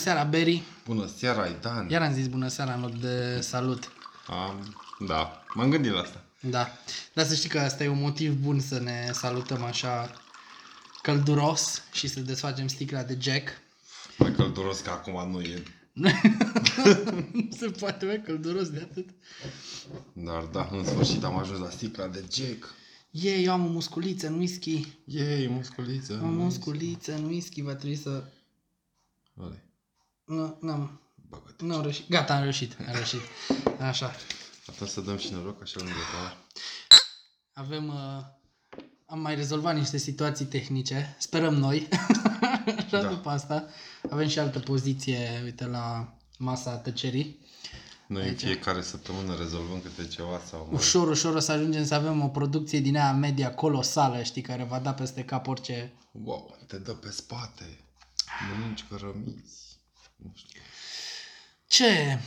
seara, Berry. Bună seara, Aidan. Iar am zis bună seara în loc de salut. Am, da, m-am gândit la asta. Da. Dar să știi că asta e un motiv bun să ne salutăm așa călduros și să desfacem sticla de Jack. Mai călduros că acum nu e. nu se poate mai călduros de atât. Dar da, în sfârșit am ajuns la sticla de Jack. Ei, eu am o musculiță în whisky. Ei, musculiță. Am o musculiță în whisky, va trebui să... Vale, Nu, n-am, bagă-te. n-am reușit. Gata, am reușit, am reușit. Așa. Atunci să dăm și noroc așa lângă ta. Avem... Uh, am mai rezolvat niște situații tehnice. Sperăm noi. Așa Da. după asta. Avem și altă poziție, uite, la masa tăcerii. Noi în fiecare săptămână rezolvăm câte ceva sau mai... Ușor, ușor o să ajungem să avem o producție din aia media colosală, știi, care va da peste cap orice... Wow, te dă pe spate. Mănânci cărămizi. Nu știu. Ce?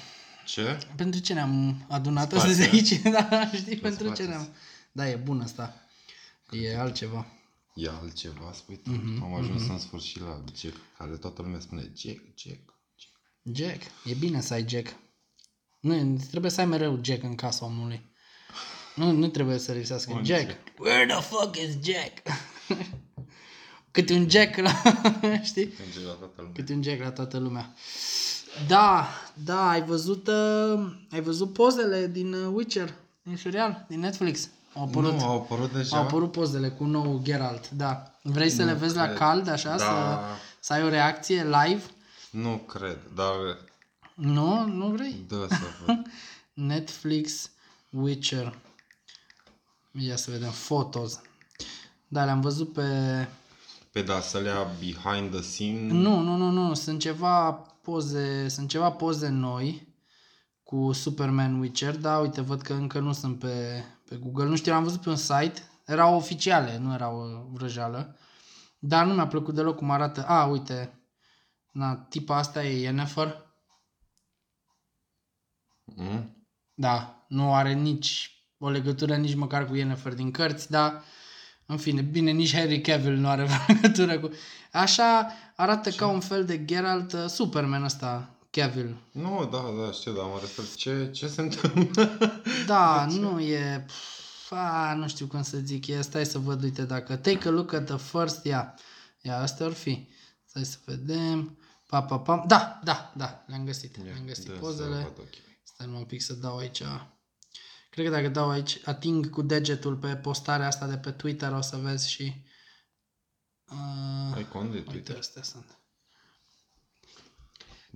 Ce? Pentru ce ne-am adunat Spate. astăzi aici? da, știi, pentru ce spate. ne-am... Da, e bun asta. E altceva. E altceva, spui tu. Mhm, Am ajuns în sfârșit la Jack, care toată lumea spune Jack, Jack, Jack. Jack. E bine să ai Jack. Nu, trebuie să ai mereu Jack în casa omului. Nu, nu trebuie să lipsească Un Jack. Jack. Where the fuck is Jack? Câte un Jack la... știi? Merge la toată lumea. Câte un Jack la toată lumea. Da, da, ai văzut, uh, ai văzut pozele din uh, Witcher, din serial, din Netflix. Au apărut, Nu, au apărut deja? au apărut pozele cu nou Geralt, da. Vrei să le vezi la cred. cald, așa, Da. să, să ai o reacție live? Nu cred, dar Nu, nu vrei? dă să văd. Netflix Witcher. Ia să vedem fotos. Da, le-am văzut pe... Pe da, să le ia behind the scene. Nu, nu, nu, nu, sunt ceva poze, sunt ceva poze noi cu Superman Witcher, da, uite, văd că încă nu sunt pe, pe Google. Nu știu, am văzut pe un site, erau oficiale, nu erau uh, vrăjeală. Dar nu mi-a plăcut deloc cum arată. A, uite, na, tipa asta e Yennefer. Mm? Da, nu are nici o legătură nici măcar cu Yennefer din cărți, dar în fine, bine, nici Harry Cavill nu are vreo legătură cu... Așa arată ca un fel de Geralt, uh, Superman ăsta, Cavill. Nu, da, da, știu, dar mă refer ce, ce se întâmplă. Da, nu e... pf, A, nu știu cum să zic, e, stai să văd, uite, dacă take a look at the first, ia, ia, astea ar fi. Stai să vedem, pa, pa, pa, da, da, da, le-am găsit, le-am găsit Dă să pozele. văd ochii mei. Stai numai un pic să dau aici. Cred că dacă dau aici, ating cu degetul pe postarea asta de pe Twitter, o să vezi și... Uh, Ai cont de uite, Twitter? astea sunt.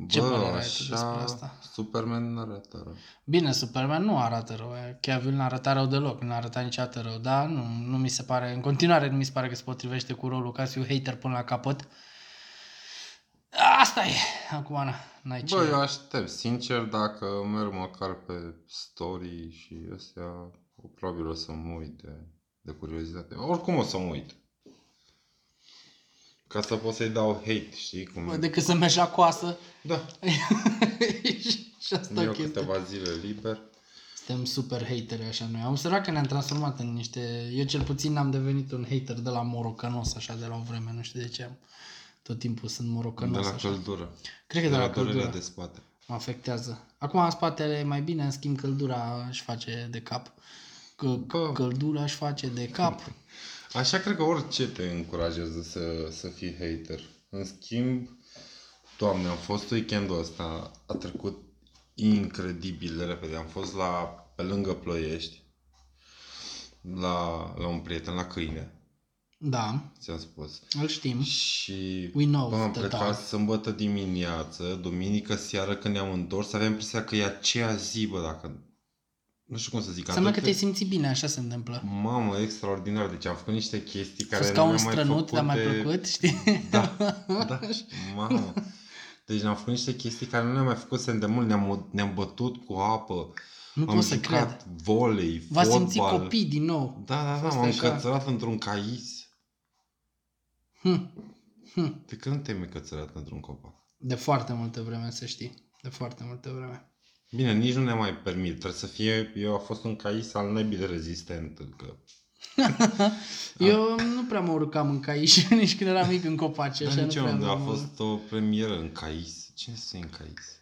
Ce Bă, părere ai tu așa, despre asta? Superman nu arată rău. Bine, Superman nu arată rău. e, Cavill nu arăta rău deloc, nu arăta niciodată rău, dar nu, nu mi se pare, în continuare nu mi se pare că se potrivește cu rolul ca să fiu hater până la capăt. Asta e, acum, na, n-ai ce. Bă, eu aștept, sincer, dacă merg măcar pe story și astea, probabil o să mă uit de, de curiozitate. Oricum o să mă uit. Ca să pot să-i dau hate, știi? Cum... Bă, decât să mergi la coasă. Da, și asta eu e chestia. câteva zile liber. Suntem super hateri așa noi. Am observat că ne-am transformat în niște... Eu cel puțin am devenit un hater de la morocănos așa de la o vreme. Nu știu de ce am. Tot timpul sunt De morocănos la așa. căldură. Cred că de, la durerea căldură de spate. mă afectează. Acum în spatele e mai bine, în schimb căldura își face de cap. Că, Bă. căldura își face de cap. Așa cred că orice te încurajează să, să fii hater. În schimb, doamne, am fost weekendul ăsta, a trecut incredibil de repede. Am fost la, pe lângă Ploiești, la, la un prieten, la câine, Da, ți-am spus. îl știm. Și We know bă, am the plecat dog. sâmbătă dimineață, duminică seară când ne-am întors, aveam impresia că e aceea zi, bă, dacă... Nu știu cum să zic. Înseamnă că atât te-ai simțit bine, așa se întâmplă. Mamă, extraordinar. Deci am făcut niște chestii A care fost nu ca un mi-am mai strănut, făcut dar mai de... plăcut, știi? Da, da, mamă. Deci ne-am făcut niște chestii care nu le-am mai făcut de mult. Ne-am, ne-am bătut cu apă. Nu am pot să jucat cred. volei, V-a simțit fotbal. copii din nou. Da, da, da, Fost m-am așa. încățărat într-un cais. Hm. Hm. De când te-ai mai cățărat într-un copac? De foarte multă vreme, să știi. De foarte multă vreme. Bine, nici nu ne mai permit. Trebuie să fie... Eu a fost un cais al nebii de rezistent. Că Eu nu prea mă urcam în caiș, nici când eram mic în copaci. Dar Așa, nici nu prea unde a mă- fost o premieră în Cais. Cine se suie în Cais?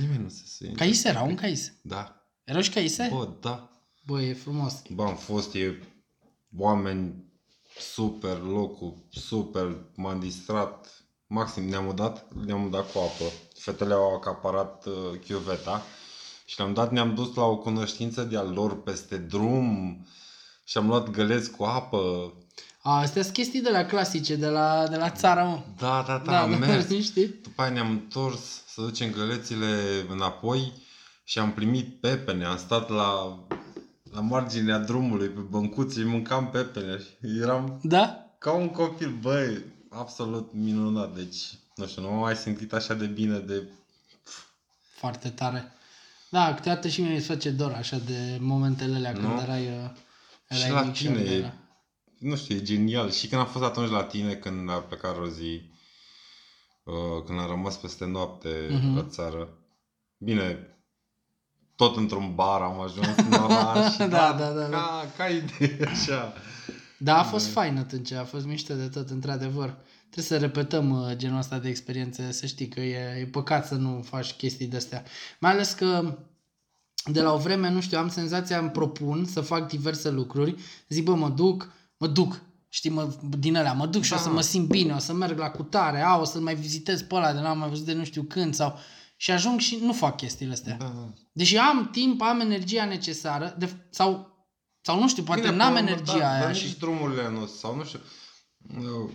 Nimeni nu se suie în Cais era un cais. Da. Erau și caise? Bă, da. Bă, e frumos. Bă, am fost, e oameni super, locul super, m-am distrat. Maxim, ne-am dat, ne-am dat cu apă. Fetele au acaparat uh, chiuveta și ne-am dat, ne-am dus la o cunoștință de-a lor peste drum și am luat găleți cu apă. A, astea sunt chestii de la clasice, de la, de la țară, mă. Da, da, da, am mers. știi? După aia ne-am întors să ducem gălețile înapoi și am primit pepene. Am stat la, la marginea drumului pe băncuțe și mâncam pepene. Și eram Da? ca un copil, băi, absolut minunat. Deci, nu știu, nu m-am mai simțit așa de bine de... Foarte tare. Da, câteodată și mie îmi face dor așa de momentele alea Nu? când erai, uh, erai Și la mic tine aveai e- la- Nu știu, e genial. Și când am fost atunci la tine, când a plecat Rozi, uh, când am rămas peste noapte Mhm. la țară, bine, tot într-un bar am ajuns în oraș, și Da, da, da, da, da. Ca, ca idee, așa. Da, a fost fain atunci, a fost mișto de tot, într-adevăr. Trebuie să repetăm uh, genul ăsta de experiențe, să știi că e, e păcat să nu faci chestii de-astea. Mai ales că de la o vreme, nu știu, am senzația, îmi propun să fac diverse lucruri, zic, bă, mă duc, mă duc, știi, mă, din alea, mă duc și o să Da. mă simt bine, o să merg la cutare, a, o să mai vizitez pe ăla de n-am mai văzut de nu știu când sau... Și ajung și nu fac chestiile astea. Da, da. Deși am timp, am energia necesară, de, sau, sau nu știu, poate Bine, n-am până la urmă, energia da, aia Dar și... nici drumurile nu sau nu știu. uh,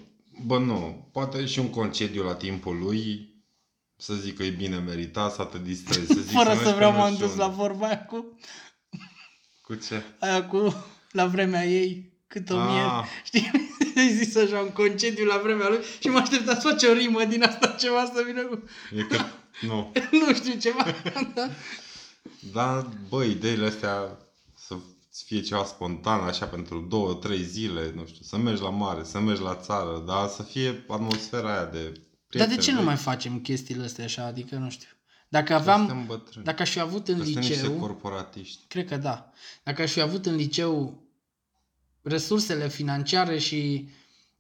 Bă, nu. Poate și un concediu la timpul lui, să zic că e bine meritat, să te distrezi. Să zic Fără să să mergi vreau pe nu m-am știu dus la unde. vorba aia cu, Cu ce? aia cu la vremea ei, cât o mie. Ah. Știi, ai zis așa un concediu la vremea lui și mă aștepta să faci o rimă din asta ceva să vină cu, E că, nu. nu știu, ceva. Da. Dar, bă, ideile astea să fie ceva spontan, așa, pentru două, trei zile, nu știu, să mergi la mare, să mergi la țară, dar să fie atmosfera aia de Dar de prieteni, ce nu băi, mai facem chestiile astea așa? Adică, nu știu. Dacă aveam, Suntem bătrâni. dacă aș fi avut în Suntem niște liceu, corporatiști. cred că da. Dacă aș fi avut în liceu resursele financiare și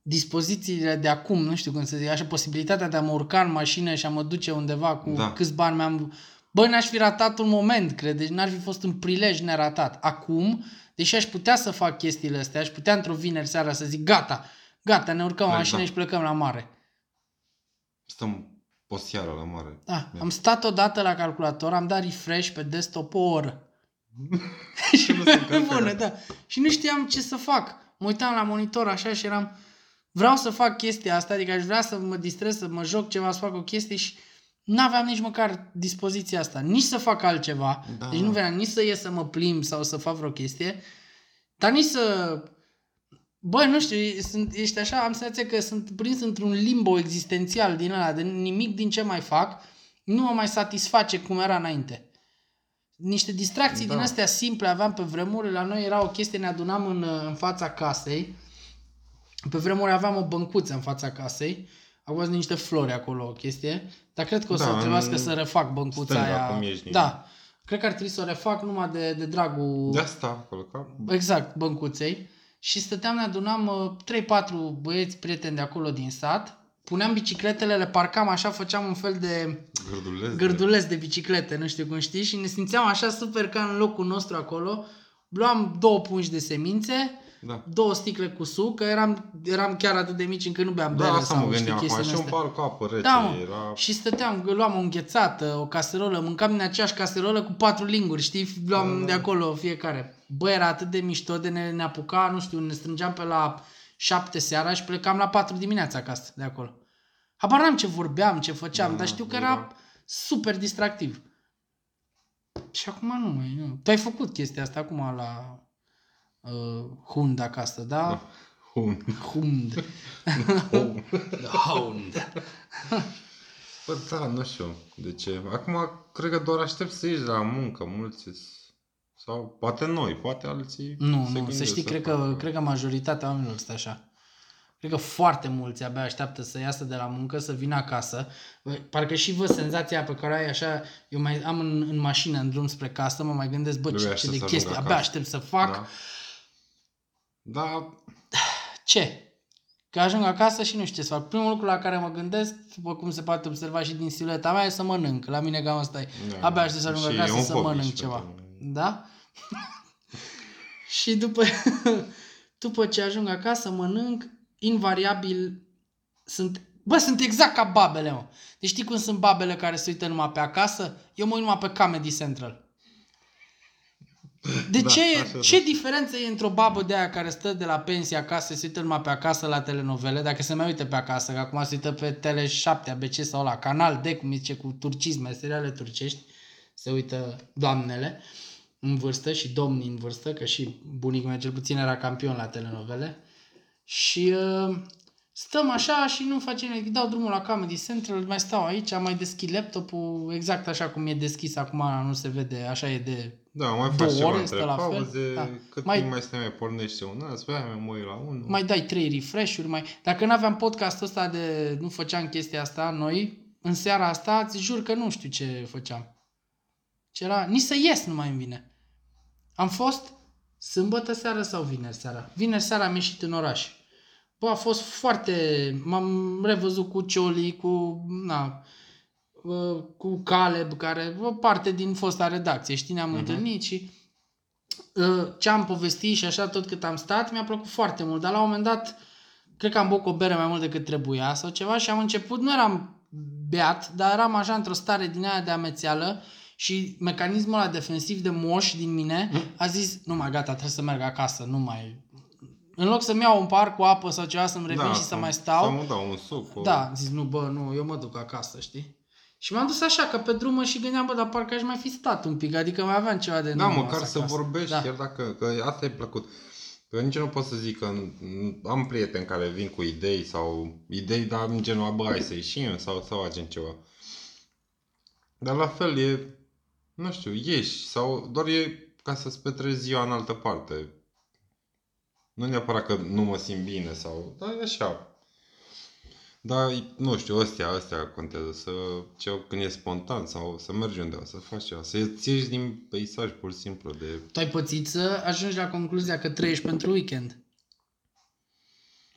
dispozițiile de acum, nu știu cum să zic, așa, posibilitatea de a mă urca în mașină și a mă duce undeva cu Da. câți bani mi-am... Bă, n-aș fi ratat un moment, cred, deci n-ar fi fost un prilej neratat. Acum, deși aș putea să fac chestiile astea, aș putea într-o vineri seara să zic, gata, gata, ne urcăm în Plec, mașină da. și plecăm la mare. Stăm o seară la mare. Da, am stat odată la calculator, am dat refresh pe desktop o oră. Și nu se încărcă. Bună, da. Și nu știam ce să fac. Mă uitam la monitor așa și eram... Vreau să fac chestia asta, adică aș vrea să mă distrez, să mă joc ceva, să fac o chestie și nu aveam nici măcar dispoziția asta. Nici să fac altceva. Da. Deci nu veneam nici să ies să mă plimb sau să fac vreo chestie, dar nici să... Bă, nu știu, sunt, ești așa, am senzația că sunt prins într-un limbo existențial din ăla, de nimic din ce mai fac nu mă mai satisface cum era înainte. Niște distracții Da. din astea simple aveam pe vremuri, la noi era o chestie, ne adunam în, în fața casei, pe vremuri aveam o băncuță în fața casei, au fost niște flori acolo, o chestie, dar cred că o să Da, trebuiască în să refac băncuța stânga, aia. cum ești din- Da, cred că ar trebui să o refac numai de, de dragul... De asta acolo, ca... Exact, băncuței. Și stăteam, ne adunam uh, 3-4 băieți prieteni de acolo din sat, puneam bicicletele, le parcam așa, făceam un fel de Gârdulez. gârduleț de biciclete, nu știu cum știi, și ne simțeam așa super ca în locul nostru acolo. Luam două pungi de semințe, Da. două sticle cu suc, că eram, eram chiar atât de mici încât nu beam Da, bere asta sau mă știi gândeam acum. chestiile Și un astea. par cu apă rece. Da, mă. Era... Și stăteam, luam o înghețată, o caserolă, mâncam din aceeași caserolă cu patru linguri, știi? Luam Da. de acolo fiecare. Bă, era atât de mișto de ne, ne apuca, nu știu, ne strângeam pe la șapte seara și plecam la patru dimineața acasă de acolo. Habar n-am ce vorbeam, ce făceam, Da, dar știu că era- era super distractiv. Și acum nu mai, nu. Tu ai făcut chestia asta acum la uh, Hund acasă, da? Da. Un. Hund. Un. Hund. Bă, da, nu știu de ce. Acum cred că doar aștept să ieși de la muncă, mulți s- sau poate noi, poate alții Nu, se nu, să gândesc știi, cred că, facă. cred că majoritatea oamenilor stă așa. Cred că foarte mulți abia așteaptă să iasă de la muncă, să vină acasă. Bă, Parcă și vă senzația pe care ai așa, eu mai am în, în mașină, în drum spre casă, mă mai gândesc, bă, ce, Trebuie ce așa de să chestii, ajung abia acasă. aștept să fac. Da. Da, Ce? Că ajung acasă și nu știu ce să fac. Primul lucru la care mă gândesc, după cum se poate observa și din silueta mea, e să mănânc. La mine cam asta e. Da. Abia aștept să ajung Și e acasă un să hobby mănânc și ceva. pentru mine. Da? și după, după ce ajung acasă, mănânc, invariabil sunt... Bă, sunt exact ca babele, mă. Deci știi cum sunt babele care se uită numai pe acasă? Eu mă uit numai pe Comedy Central. De Da, ce, așa ce diferență e între o babă de aia care stă de la pensie acasă, se uită numai pe acasă la telenovele, dacă se mai uită pe acasă, că acum se uită pe Tele7, ABC sau la Canal D, cum zice, cu turcisme, seriale turcești, se uită doamnele în vârstă și domnii în vârstă, că și bunicul meu cel puțin era campion la telenovele. Și uh, stăm așa și nu facem nimic. Dau drumul la Comedy Central, mai stau aici, am mai deschis laptopul, exact așa cum e deschis acum, nu se vede, așa e de Da, mai Două faci ceva ore, între stă la fel. pauze, Da. cât Mai- timp mai stai, mai pornește un alt, spui, hai, mai mă uit la unul. mai dai trei refresh-uri, mai... Dacă nu aveam podcastul ăsta de... nu făceam chestia asta noi, în seara asta, îți jur că nu știu ce făceam. Ce era... Nici să ies nu mai îmi vine. Am fost sâmbătă seara sau vineri seara? Vineri seara am ieșit în oraș. Bă, a fost foarte... M-am revăzut cu Cioli, cu... Na, uh, cu Caleb, care... O parte din fosta redacție, știi, ne-am Mhm. întâlnit și uh, ce am povestit și așa tot cât am stat, mi-a plăcut foarte mult, dar la un moment dat cred că am băut cu o bere mai mult decât trebuia sau ceva și am început, nu eram beat, dar eram așa într-o stare din aia de amețeală și mecanismul ăla defensiv de moș din mine a zis, nu mai gata, trebuie să merg acasă, nu mai... În loc să-mi iau un par cu apă sau ceva să-mi revin și să mai stau, Să mă dau un suc. o- da, am zis, nu, bă, nu, eu mă duc acasă, știi? Și m-am dus așa, că pe drum mă și gândeam, bă, dar parcă aș mai fi stat un pic, adică mai aveam ceva de Da, nu măcar rămas să acasă. vorbești, Da. chiar dacă, că asta e plăcut. Că nici nu pot să zic că n- am prieteni care vin cu idei sau idei, dar în genul, bă, hai să ieșim sau să facem ceva. Dar la fel e, nu știu, ieși sau doar e ca să-ți petreci ziua în altă parte. Nu neapărat că nu mă simt bine sau, dar e așa. Dar, nu știu, ăstea, ăstea contează să, ce, când e spontan sau să mergi undeva, să faci ceva, să ți ieși din peisaj pur și simplu de... Tu ai pățit să ajungi la concluzia că trăiești pentru weekend.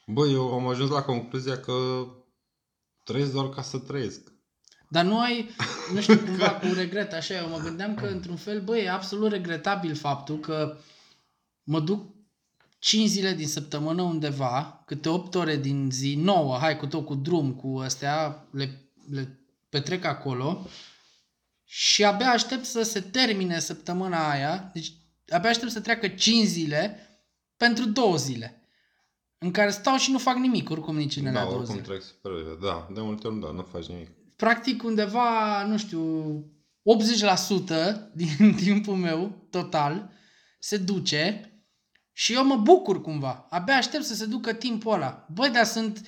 Bă, eu am ajuns la concluzia că trăiesc doar ca să trăiesc. Dar nu ai, nu știu, cumva cu regret, așa, eu mă gândeam că într-un fel, bă, e absolut regretabil faptul că mă duc 5 zile din săptămână undeva, câte 8 ore din zi, 9, hai cu tot cu drum, cu astea, le, le petrec acolo și abia aștept să se termine săptămâna aia, deci abia aștept să treacă 5 zile pentru 2 zile în care stau și nu fac nimic, oricum nici în Da, alea două oricum zile. trec super repede. Da, de multe ori da, nu faci nimic. practic undeva, nu știu, 80% din timpul meu total se duce și eu mă bucur cumva. Abia aștept să se ducă timpul ăla. Băi, dar sunt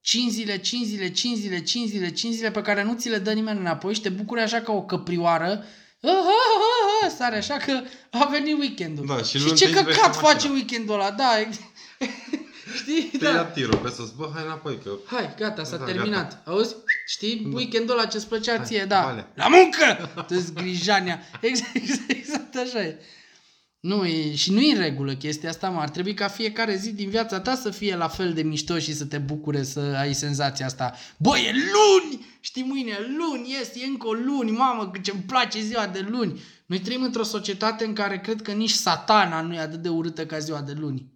5 zile, 5 zile, 5 zile, 5 zile, 5 zile pe care nu ți le dă nimeni înapoi și te bucuri așa ca o căprioară. Ah, ah, ah, ah, Sare așa că a venit weekendul. Da, și și luni ce te izbește căcat mașina. face weekendul ăla, da. ex- Știi? Te ia tirul pe sus, bă, hai înapoi, că... Hai, gata, s-a Da, terminat. Auzi? Știi? Weekendul ăla ce-ți plăcea Hai, ție, da. vale. La muncă! Tu grijania. Exact, exact, exact așa e. Nu, e, și nu e în regulă chestia asta, mă. Ar trebui ca fiecare zi din viața ta să fie la fel de mișto și să te bucure să ai senzația asta. Bă, e luni! Știi, mâine e luni, este, e încă o luni, mamă, că ce-mi place ziua de luni. Noi trăim într-o societate în care cred că nici satana nu e atât de urâtă ca ziua de luni.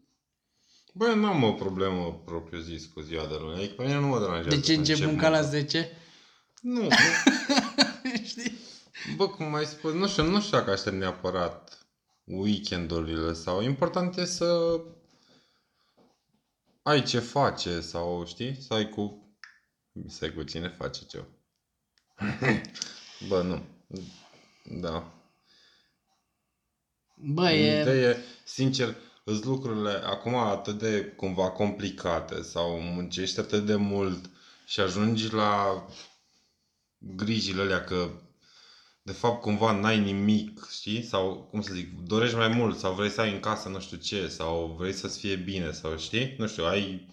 Bă, eu n-am o problemă propriu zis cu ziua de luni. Adică pe mine nu mă deranjează. De ce să încep încep munca la munca. 10? Nu, Știi? Bă, cum ai spus, nu știu, nu știu dacă aștept neapărat weekendurile sau important e să ai ce face sau știi, să ai cu să ai cu cine face ceva. Bă, nu. Da. Bă, e... Ideea, sincer, îs lucrurile acum atât de cumva complicate sau muncești atât de mult și ajungi la grijile alea că de fapt cumva n-ai nimic, știi? Sau, cum să zic, dorești mai mult sau vrei să ai în casă nu știu ce sau vrei să-ți fie bine sau știi? Nu știu, ai...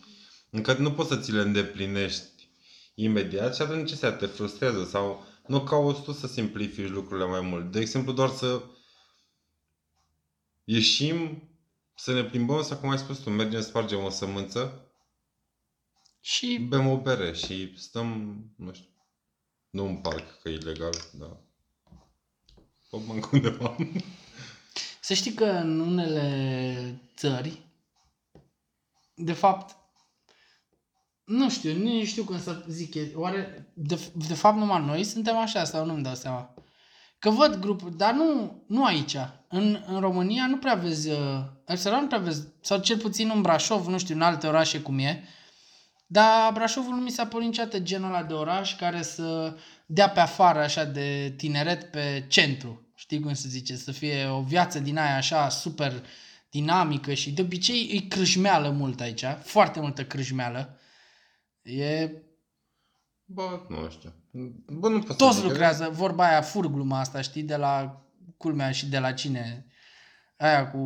Încă nu poți să ți le îndeplinești imediat și atunci ce te frustrează sau nu cauți tu să simplifici lucrurile mai mult. De exemplu, doar să ieșim Să ne plimbăm sau, cum ai spus tu, mergem, spargem o sămânță, Și bem o bere și stăm, nu știu, nu în parc, că e ilegal, dar o bancă undeva. Să știi că în unele țări, de fapt, nu știu, nu știu cum să zic, e- oare, de, de fapt numai noi suntem așa sau nu-mi dau seama. Că văd grupuri, dar nu, nu aici. În, în România nu prea vezi, uh, Arsenal nu prea vezi, sau cel puțin în Brașov, nu știu, în alte orașe cum e, dar Brașovul nu mi s-a părut niciodată genul ăla de oraș care să dea pe afară așa de tineret pe centru. Știi cum se zice? Să fie o viață din aia așa super dinamică și de obicei îi crâșmeală mult aici. Foarte multă crâșmeală. E... Bă, nu știu. Bă, nu pot să Toți zic, lucrează, vorba aia, fur gluma asta, știi, de la culmea și de la cine. Aia cu...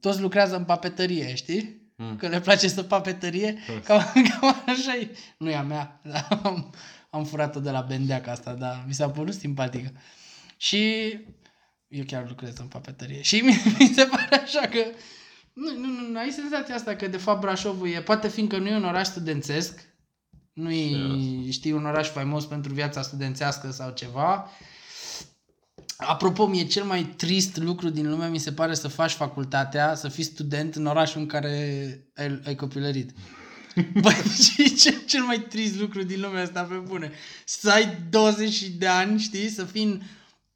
Toți lucrează în papetărie, știi? Mm. Că le place să papetărie. Cam, cam așa e. Nu e a mea. dar Am, am furat-o de la Bendeac asta, dar mi s-a părut simpatică. Și eu chiar lucrez în papetărie. Și mi, mi se pare așa că nu, nu, nu, nu, ai senzația asta că de fapt Brașovul e, poate fiindcă nu e un oraș studențesc, nu e, știi, un oraș faimos pentru viața studențească sau ceva. Apropo, mie cel mai trist lucru din lume mi se pare să faci facultatea, să fii student în orașul în care ai, ai copilărit. Băi, ce e cel, cel mai trist lucru din lumea asta pe bune? Să ai 20 de ani, știi, să fii în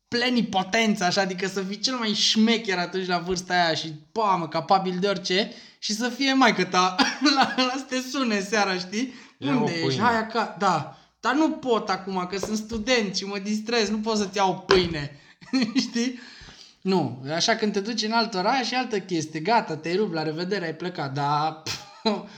plenipotență, așa, adică să fii cel mai șmecher atunci la vârsta aia și, pamă, capabil de orice și să fie maică ta la, la să te sune seara, știi? Ia o Unde ești? pâine. Hai acasă, da. Dar nu pot acum, că sunt student și mă distrez, nu pot să-ți iau pâine, știi? Nu, așa când te duci în alt oraș e altă chestie, gata, te-ai rupt, la revedere, ai plecat, dar...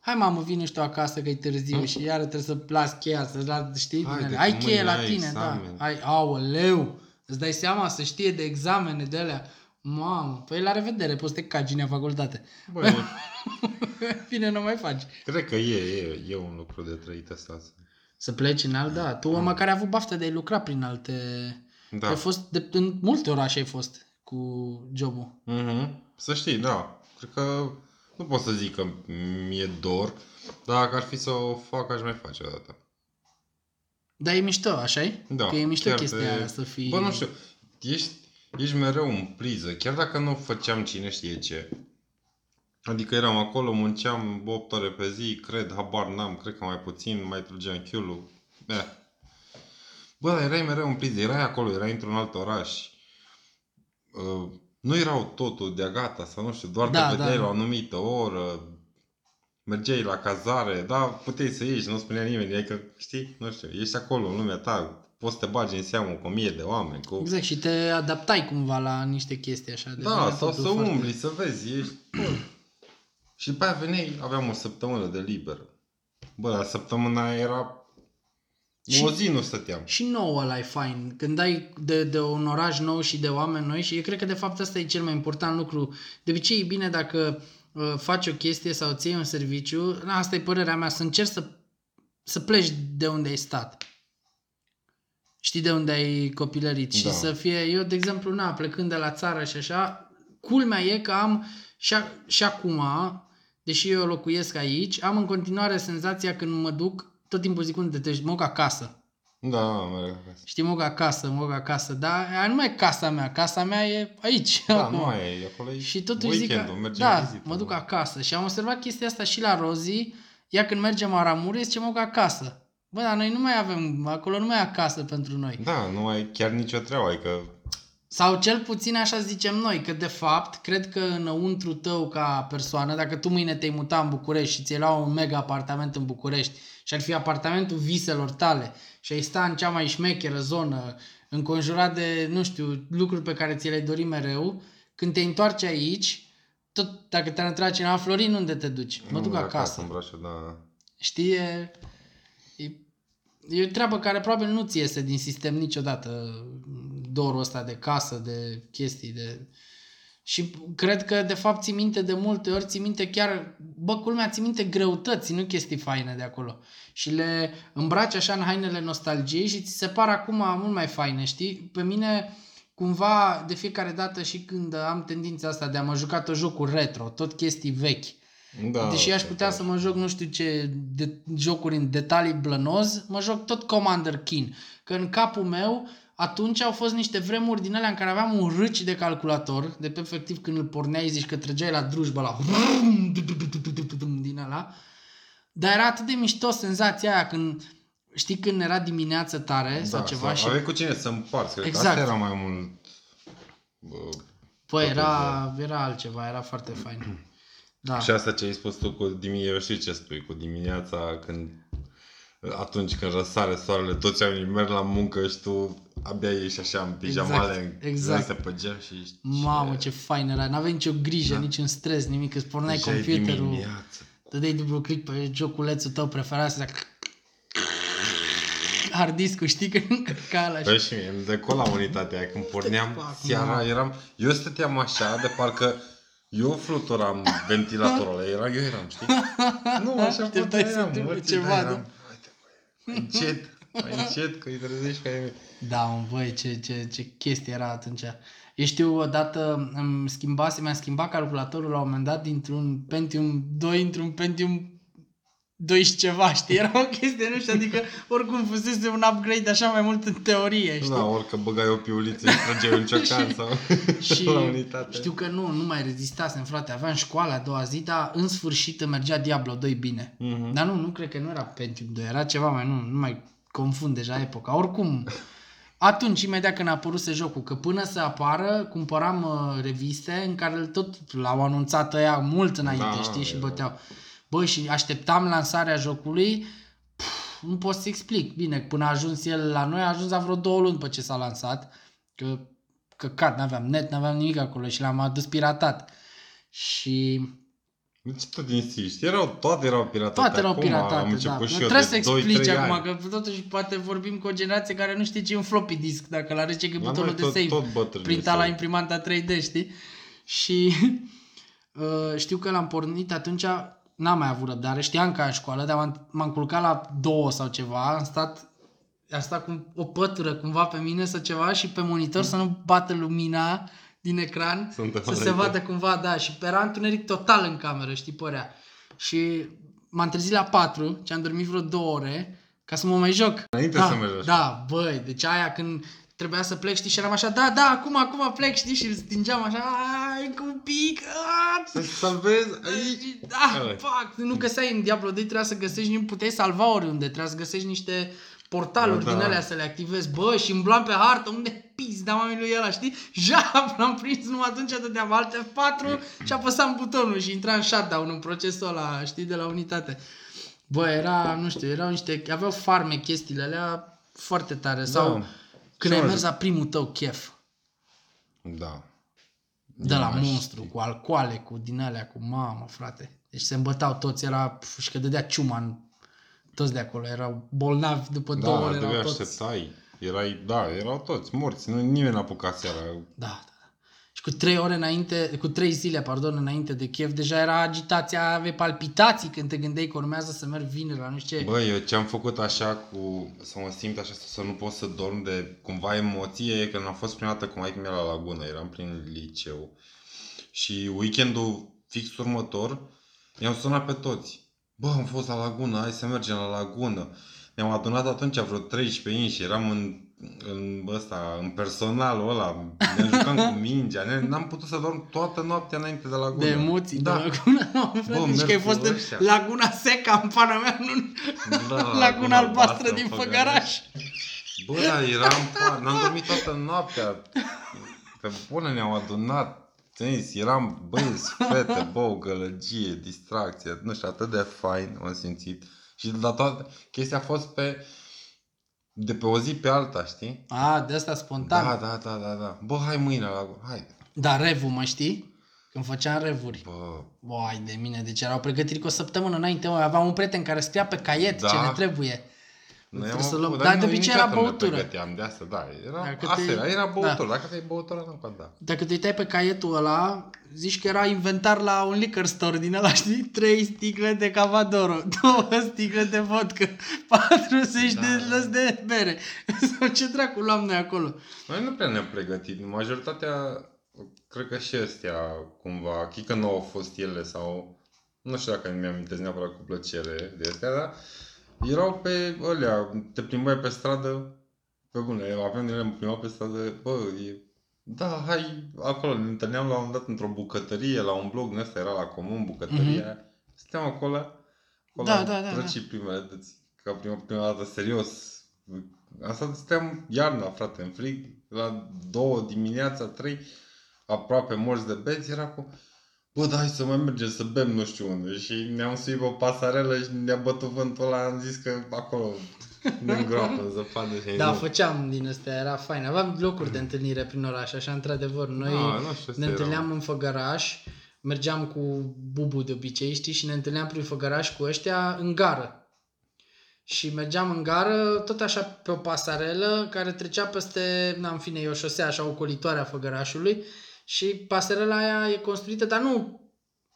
Hai mamă, vine și tu acasă că e târziu și iară trebuie să las cheia, să las, știi? Haide, Haide, că ai mâine cheie la ai tine, examen. da. Ai, aoleu, îți dai seama să știe de examene de alea. Mamă, păi la revedere, poți să te cagi în facultate. Bă, Bine, nu mai faci. cred că e, e, e un lucru de trăit asta. Să pleci în alt, da. Tu măcar ai avut baftă de a lucra prin alte... Da. Ai fost, de, în multe orașe ai fost cu jobul. Mhm. Să știi, da. Cred că nu pot să zic că mi-e dor, dar dacă ar fi să o fac, aș mai face o dată. Dar e mișto, așa e? Da, Că e mișto chiar chestia te- aia să fii... Bă, nu știu, ești, ești mereu în priză, chiar dacă nu făceam cine știe ce. Adică eram acolo, munceam 8 ore pe zi, cred, habar n-am, cred că mai puțin, mai trăgeam chiulul. Eh. Bă, dar erai mereu în priză, erai acolo, erai într-un alt oraș. Uh, nu erau totul de gata sau nu știu, doar Da, te vedeai da. la o anumită oră, mergeai la cazare, da, puteai să ieși, nu spunea nimeni, adică, știi, nu știu, ești acolo în lumea ta, poți să te bagi în seamă cu o mie de oameni, cu... Exact, și te adaptai cumva la niște chestii așa. De Da, venea sau totul să foarte- umbli, să vezi, ești... Bă. Și după aia veneai, aveam o săptămână de liber. Bă, dar săptămâna aia era... Și- O zi nu stăteam. Și nou ăla e fain. Când ai de, de un oraș nou și de oameni noi și eu cred că de fapt asta e cel mai important lucru. De obicei e bine dacă uh, faci o chestie sau ții un serviciu, na, asta e părerea mea, să încerci să, să pleci de unde ai stat. Știi de unde ai copilărit și Da. să fie, eu de exemplu, na, plecând de la țară și așa, culmea e că am și, a, și acum, deși eu locuiesc aici, am în continuare senzația când mă duc, tot timpul zic unde te duci, mă duc acasă. Da, merg acasă. Știi, mă duc acasă, mă duc acasă, dar aia nu mai e casa mea, casa mea e aici. Da, acum. nu mai e, acolo e Și totuși zic că, weekendul, mergem în da, vizită, mă duc nu? acasă. Și am observat chestia asta și la Rozi, ea când mergem la Ramuri, zice, mă duc acasă. Bă, dar noi nu mai avem, acolo nu mai e acasă pentru noi. Da, nu ai chiar nicio treabă, adică... Sau cel puțin așa zicem noi, că de fapt, cred că înăuntru tău ca persoană, dacă tu mâine te-ai muta în București și ți-ai lua un mega apartament în București și ar fi apartamentul viselor tale și ai sta în cea mai șmecheră zonă, înconjurat de, nu știu, lucruri pe care ți le-ai dorit mereu, când te întoarci aici, tot dacă te-ar întreba cineva, Florin, unde te duci? Mă duc nu, acasă. în Brașov, da. Știi, e, e, e o treabă care probabil nu ți iese din sistem niciodată dorul ăsta de casă, de chestii, de... Și cred că, de fapt, ții minte de multe ori, ții minte chiar, bă, culmea, ții minte greutăți, nu chestii faine de acolo. Și le îmbraci așa în hainele nostalgiei și ți se par acum mult mai faine, știi? Pe mine, cumva de fiecare dată și când am tendința asta de a mă juca tot jocuri retro, tot chestii vechi, Da, deși aș da, putea da. să mă joc nu știu ce de, jocuri în detalii blănoz, mă joc tot Commander Keen. Că în capul meu atunci au fost niște vremuri din alea în care aveam un râci de calculator, de pe efectiv când îl porneai zici că trăgeai la drujbă la din ala. Dar era atât de mișto senzația aia când știi când era dimineață tare sau da, ceva sau și aveai cu cine să împarți. Cred că Exact. asta era mai mult... Bă, Păi Totul era, era altceva, era foarte fain. Da. Și asta ce ai spus tu cu dimineața, eu știu ce spui, cu dimineața când atunci când răsare soarele, toți oamenii merg la muncă și tu abia ieși așa în pijamale, exact. se pe gem și ești... Mamă, ce fain era. N-aveai nicio grijă, Da. niciun stres, nimic. Îți porneai Deja e computerul, dimineață. dădeai dublu click pe joculețul tău preferat să hard discul, știi că nu încărca ăla Bă, și... și mie îmi decola unitatea aia când porneam fac, seara, mă? eram... Eu stăteam așa, de parcă eu fluturam ventilatorul ăla, era, eu eram, știi? Nu, așa Așteptai să puteam, întâmple mă, ceva, da, da? eram, Uite, băi, mai încet, mai încet, că îi trezești ca e... Da, mă, băi, ce, ce, ce chestie era atunci. Eu știu, odată îmi schimbase, mi-a schimbat calculatorul la un moment dat dintr-un Pentium 2 într-un Pentium 2 și ceva, știi? Era o chestie, nu știu, adică oricum fusese un upgrade așa mai mult în teorie, știi? Da, orică băgai o piuliță și trăgeai un ciocan sau Și la unitate. știu că nu, nu mai rezistasem, frate. Aveam școala a doua zi, dar în sfârșit îmi mergea Diablo 2 bine. Mhm. Dar nu, nu cred că nu era Pentium 2, era ceva mai, nu, nu mai confund deja epoca. Oricum, atunci, imediat când a apărut jocul, că până să apară, cumpăram uh, reviste în care tot l-au anunțat ăia mult înainte, Da, știi, și era. băteau. Băi, și așteptam lansarea jocului, Pf, nu pot să explic. Bine, până a ajuns el la noi, a ajuns la vreo două luni după ce s-a lansat. Că căcat, n-aveam net, n-aveam nimic acolo și l-am adus piratat. Și Deci tot insisti. Erau, toate erau piratate. toate erau acum, piratate, Am da. început și eu Trebuie să de 2-3 explici ani. acum, că totuși poate vorbim cu o generație care nu știe ce e un floppy disk, dacă l-are ce că e La butonul noi de tot- save, tot bătrânii printat la sunt. imprimanta 3D, știi? Și uh, știu că l-am pornit atunci, n-am mai avut răbdare, știam că în școală, dar m-am, m-am culcat la două sau ceva, am stat, am stat cu o pătură cumva pe mine sau ceva și pe monitor să nu bată lumina din ecran, Sunt să se înainte. vadă cumva, da, și era întuneric total în cameră, știi, părea. Și m-am trezit la 4, ce am dormit vreo două ore, ca să mă mai joc. Înainte da, să mergi la Da, băi, deci aia când trebuia să plec, știi, și eram așa, da, da, acum, acum plec, știi, și îl stingeam așa, ai, cu un pic, aaa, Să salvezi aici. și, da, Ăla-i. fac, nu găseai în Diablo 2, trebuia să găsești, nu puteai salva oriunde, trebuia să găsești niște portaluri Da, din da. alea să le activezi, bă, și îmblam pe hartă, unde pis, da mami lui ăla, știi? Jap, l-am prins numai atunci, dădeam alt F4 și apăsam butonul și intra în shutdown în procesul ăla, știi, de la unitate. Bă, era, nu știu, erau niște, aveau farme chestiile alea foarte tare, sau Da. Când Și ai mai mers la primul tău chef, Da. de la Nu mai monstru, știu. cu alcoale, cu din alea, cu mamă, frate. Deci se îmbătau toți, era, pf, și că dădea ciuma în toți de acolo, erau bolnavi după două Da, ore, de erau toți. așteptai. Erai, da, erau toți morți. Nu, nimeni n-a apucat seara. Da, da, da. Și cu trei ore înainte, cu trei zile, pardon, înainte de chef, deja era agitația, aveai palpitații când te gândeai că urmează să mergi vineri la nu știu ce. Bă, eu ce am făcut așa cu, să mă simt așa, să nu pot să dorm de cumva emoție, e că am fost prima dată cu maică mea la lagună, eram prin liceu. Și weekendul fix următor, i-am sunat pe toți. Bă, am fost la lagună, hai să mergem la lagună. Ne-am adunat atunci vreo 13 inși, eram în, în ăsta, în personalul ăla, ne jucam cu mingea, ne, n-am putut să dorm toată noaptea înainte de lagună. De emoții, da. de laguna. Mamă, frate, Bă, deci că merg ai cu fost în ăștia. laguna seca în pana mea, nu în Da, laguna albastră din Făgăraș. Bă, dar eram, pa, n-am dormit toată noaptea. Pe bune ne-au adunat. Tenis, eram băieți, fete, bă, o gălăgie, distracție, nu știu, atât de fain am simțit. Și la toată, chestia a fost pe, de pe o zi pe alta, știi? A, de asta spontan. Da, da, da, da, da. Bă, hai mâine la, hai. Dar revul, mă știi? Când făceam revuri. Bă, Boai de mine, deci erau pregătiri cu o săptămână înainte, mă. Aveam un prieten care scria pe caiet Da. ce ne trebuie. Noi Trebuie am să luăm- avut, dar de noi obicei era niciodată nu ne băutură. pregăteam de asta, da. Era, Dacă asta te- era, era băutură. da. Dacă te-ai băutură, nu, da. Dacă te uitai pe caietul ăla, zici că era inventar la un liquor store din ăla, știi? Trei sticle de Cavadoro, două sticle de vodka, 40 Da, de da. lăs de bere. Sau ce dracu luam noi acolo? Noi nu prea ne-am pregătit. Majoritatea, cred că și astea, cumva, chit că nu au fost ele sau... Nu știu dacă mi-am amintesc neapărat cu plăcere de astea, dar erau pe alea, te plimbai pe stradă, pe bune, aveam de ele, mă plimbau pe stradă, bă, e, da, hai, acolo, ne întâlneam la un moment dat într-o bucătărie, la un blog, din ăsta era la comun, bucătăria, mm-hmm. stăteam acolo, acolo Da, am da, da, trăcit primele dăți, ca prima, prima dată, serios, Asta stăteam iarna, frate, în frig, la două dimineața, trei, aproape morți de beți, era cu... Bă, da, hai să mai mergem să bem nu știu unde. Și ne-am suit pe o pasarelă și ne-a bătut vântul ăla, am zis că acolo ne îngroapă în zăpadă. Și Da, nu. făceam din astea, era fain. Aveam locuri de întâlnire prin oraș, așa, într-adevăr. Noi Ah, nu știu, ne asta întâlneam era. în Făgăraș, mergeam cu Bubu de obicei, știi, și ne întâlneam prin Făgăraș cu ăștia în gară. Și mergeam în gară, tot așa pe o pasarelă care trecea peste, na, în fine, e o șosea așa ocolitoare a Făgărașului și pasarela aia e construită, dar nu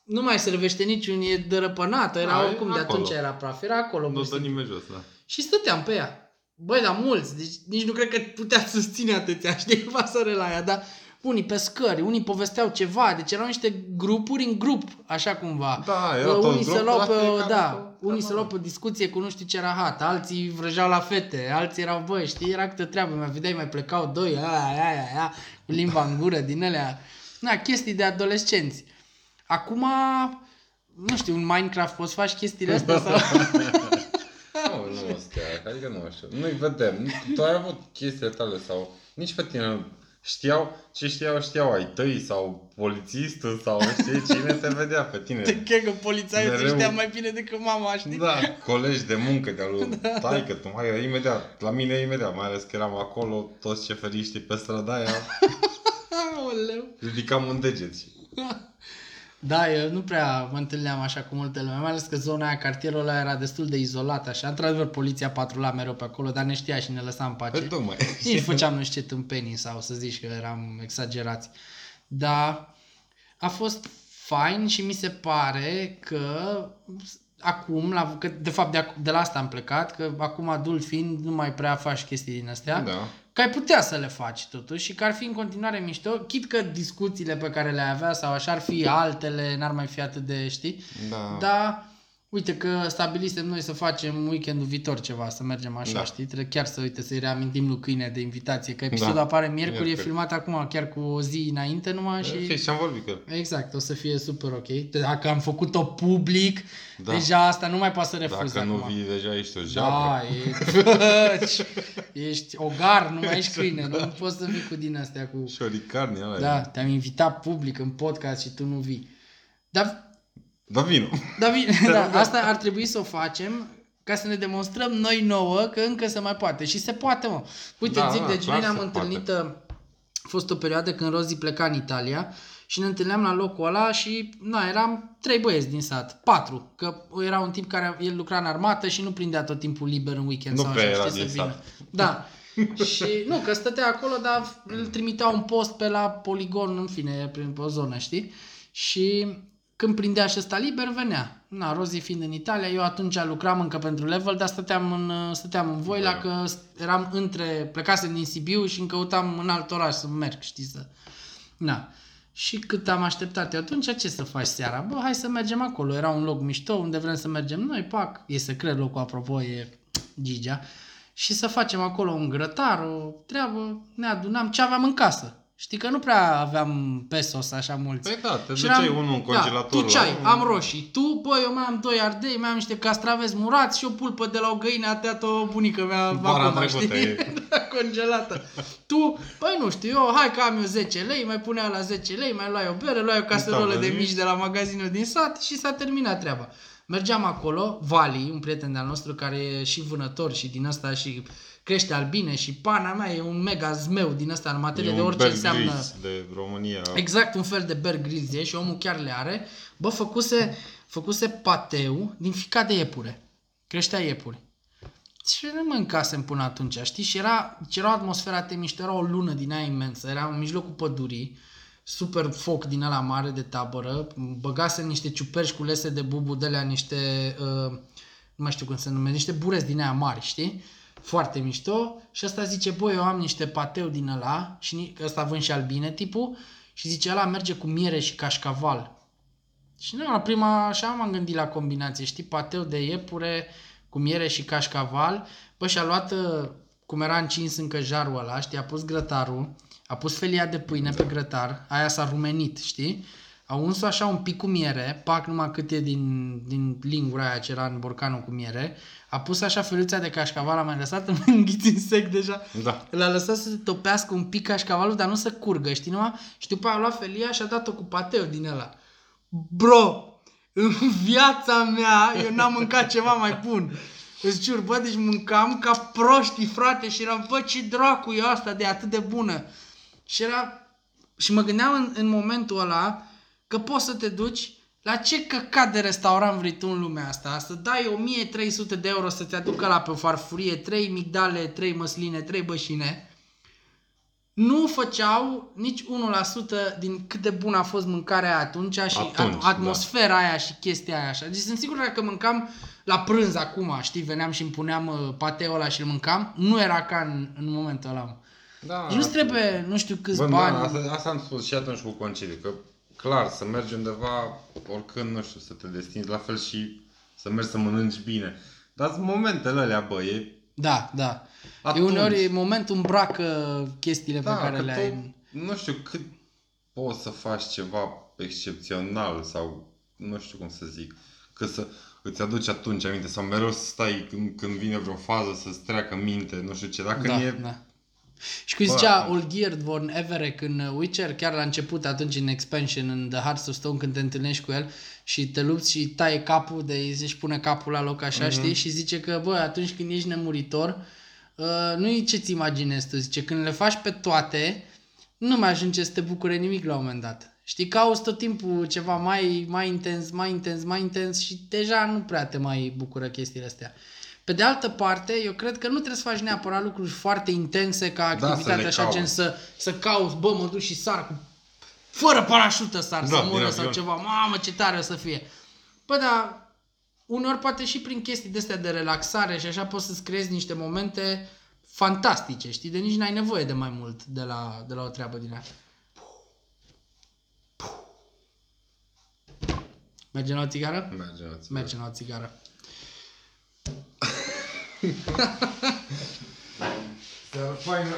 nu mai servește niciun, e dărăpănată, era Da, e oricum, de acolo. atunci era praf, era acolo. Nu pur dă și simplu. nimeni jos, da. Și stăteam pe ea. Băi, dar mulți, deci nici nu cred că putea susține atâția, știi, pasărela aia, dar unii pe scări, unii povesteau ceva, deci erau niște grupuri în grup, așa cumva. Da, Bă, erau toți unii se grupul, luau la pe, fiecare da, cu unii se treaba luau pe discuție cu nu știu ce rahat, alții vrăjeau la fete, alții erau, băi, știi, era câte treabă, mai vedeai, mai plecau doi, aia, aia, aia, aia, cu limba în gură din alea. Na, chestii de adolescenți. Acum, nu știu, în Minecraft poți faci chestiile astea sau... Nu, nu astea, adică nu așa. Nu-i vedem. Nu- Tu ai avut chestiile tale sau nici pe tine nu știau, ce știau, știau ai tăi sau polițistul sau știi cine te vedea pe tine. Te cred că polițaiul te Mereu. știa mai bine decât mama, știi? Da, colegi de muncă de-a lui taică tu, mai imediat, la mine imediat, mai ales că eram acolo, toți șeferiștii pe strada aia, Aoleu. ridicam un deget. și- Da, eu nu prea mă întâlneam așa cu multe lume, mai ales că zona aia, cartierul ăla era destul de izolat așa. Într-adevăr, poliția patrula mereu pe acolo, dar ne știa și ne lăsa în pace. Păi tu mai. Nici făceam nu știu ce tâmpenii sau să zici că eram exagerați. Dar a fost fain și mi se pare că acum, la, că de fapt de, ac- de la asta am plecat, că acum adult fiind nu mai prea faci chestii din astea. Da. Că ai putea să le faci totuși și că ar fi în continuare mișto, chit că discuțiile pe care le avea sau așa ar fi altele, n-ar mai fi atât de, știi? Da. Dar uite că stabilisem noi să facem weekendul viitor ceva, să mergem așa, Da. știi? Trebuie chiar să uite să-i reamintim lui Câine de invitație, că episodul Da. apare miercuri, e Miercuri. filmat acum chiar cu o zi înainte numai și... Și ce-am vorbit cu el. Exact, o să fie super ok. Dacă am făcut-o public, Da. deja asta nu mai poate să refuz Dacă nu acum. vii deja ești o Da, jabră. ești, ești ogar, nu mai ești câine, nu poți să vii cu din astea cu... Și o ricarni ăla. Da, te-am invitat public în podcast și tu nu vii. Dar, Da, vino. dar bine, da, asta ar trebui să o facem ca să ne demonstrăm noi nouă că încă se mai poate. Și se poate, mă. Uite, Da, zic, da, deci clar noi ne-am se întâlnit, a fost o perioadă când Rozi pleca în Italia și ne întâlneam la locul ăla și, na, eram trei băieți din sat, patru, că era un tip care, el lucra în armată și nu prindea tot timpul liber în weekend Nu sau prea așa, era știi, din să vină. sat. Da. și nu, că stătea acolo, dar îl trimiteau un post pe la poligon, în fine, prin pe o zonă, știi? Și când prindea și ăsta liber, venea. Na, Rozi fiind în Italia, eu atunci lucram încă pentru level, dar stăteam în, stăteam în Voila, că eram între, plecasem din Sibiu și îmi căutam în alt oraș să merg, știi, să... Na. Și cât am așteptat eu atunci, ce să faci seara? Bă, hai să mergem acolo. Era un loc mișto unde vrem să mergem noi, pac, e secret locul, apropo, e Gigea. Și să facem acolo un grătar, o treabă, ne adunam ce aveam în casă. Știi că nu prea aveam pesos așa mulți. Păi da, te Și duceai eram- unul în da, congelator. tu ce ai? la- Am roșii. Tu, bă, eu mai am doi ardei, mai am niște castraveți murați și o pulpă de la o găină a tăiat-o bunica mea Vara acum, trecută, știi? e. Da, congelată. Tu, păi nu știu, eu, hai că am eu 10 lei, mai punea la 10 lei, mai luai o bere, luai o caserolă Da, de vezi? mici de la magazinul din sat și s-a terminat treaba. Mergeam acolo, Vali, un prieten de-al nostru care e și vânător și din asta și crește albine și pana mea e un mega zmeu din asta în materie E de un orice Bear înseamnă... Grylls de România. Exact un fel de Bear Grylls e și omul chiar le are. Bă, făcuse, făcuse pateu din ficat de iepure. Creștea iepuri. Și nu mâncasem până atunci, știi? Și era, și era o atmosferă atât mișto, era o lună din aia imensă, era în mijlocul pădurii, super foc din ăla mare de tabără, băgase niște ciuperci cu lese de bubu de alea, niște, uh, nu mai știu cum se numește, niște bureți din aia mari, știi? Foarte mișto și ăsta zice, băi, eu am niște pateu din ăla și ni- că ăsta vând și albine tipul și zice, ăla merge cu miere și cașcaval. Și nu, la prima așa m-am gândit la combinație, știi, pateu de iepure cu miere și cașcaval. Bă, și-a luat, uh, cum era încins încă jarul ăla, știi, a pus grătarul, a pus felia de pâine pe grătar, aia s-a rumenit, știi? A uns-o așa un pic cu miere, pac numai cât e din, din lingura aia ce era în borcanul cu miere, a pus așa feluța de cașcaval, a mai lăsat în înghiți în sec deja, Da. L-a lăsat să se topească un pic cașcavalul, dar nu să curgă, știi numai? Și după aia a luat felia și a dat-o cu pateu din ăla. Bro, în viața mea eu n-am mâncat ceva mai bun. Îți jur, bă, deci mâncam ca proștii, frate, și eram, bă, ce dracu e asta de atât de bună. Și era, și mă gândeam în, în momentul ăla că poți să te duci la ce căcat de restaurant vrei tu în lumea asta, să dai 1300 de euro să te aducă la pe o farfurie, 3 migdale, 3 măsline, 3 bășine, nu făceau nici 1% din cât de bună a fost mâncarea aia atunci și Atunci, at- atmosfera aia și chestia aia așa. Deci sunt sigur că dacă mâncam la prânz acum, știi, veneam și îmi puneam uh, pateul ăla și îl mâncam, nu era ca în, în momentul ăla. Mă. Da. Deci nu trebuie, nu știu câți Bă, bani. da, asta, asta am spus și atunci cu concediu, că clar, să mergi undeva, oricând, nu știu, să te destinzi la fel și să mergi să mănânci bine. Dar sunt momentele alea, bă, e... Da, da. Atunci. E uneori momentul îmbracă chestiile Da, pe care că le tu, ai. nu știu cât poți să faci ceva excepțional sau nu știu cum să zic, că să îți aduci atunci aminte sau mereu să stai când, când vine vreo fază să-ți treacă minte, nu știu ce, dacă Da, e... da. Și cum Bă, zicea atunci. Olgierd von Everec în Witcher, chiar la început, atunci în expansion, în The Hearts of Stone, când te întâlnești cu el și te lupți și taie capul, de își pune capul la loc așa, Mhm. știi? Și zice că, bă, atunci când ești nemuritor, uh, nu e ce-ți imaginezi tu, zice, când le faci pe toate, nu mai ajunge să te bucure nimic la un moment dat. Știi, cauți tot timpul ceva mai, mai intens, mai intens, mai intens și deja nu prea te mai bucură chestiile astea. Pe de altă parte, eu cred că nu trebuie să faci neapărat lucruri foarte intense ca să activitate le așa, cauți. gen să, să cauți, bă, mă duc și sar cu fără parașută sar, Da, să moră din sau avion. ceva, mamă ce tare o să fie. Bă, dar uneori poate și prin chestii de astea de relaxare și așa poți să-ți creezi niște momente fantastice, știi? De nici n-ai nevoie de mai mult de la, de la o treabă din aia. Mergem la o țigară? Merge, la țară. Mergem la o țigară. Seară faină.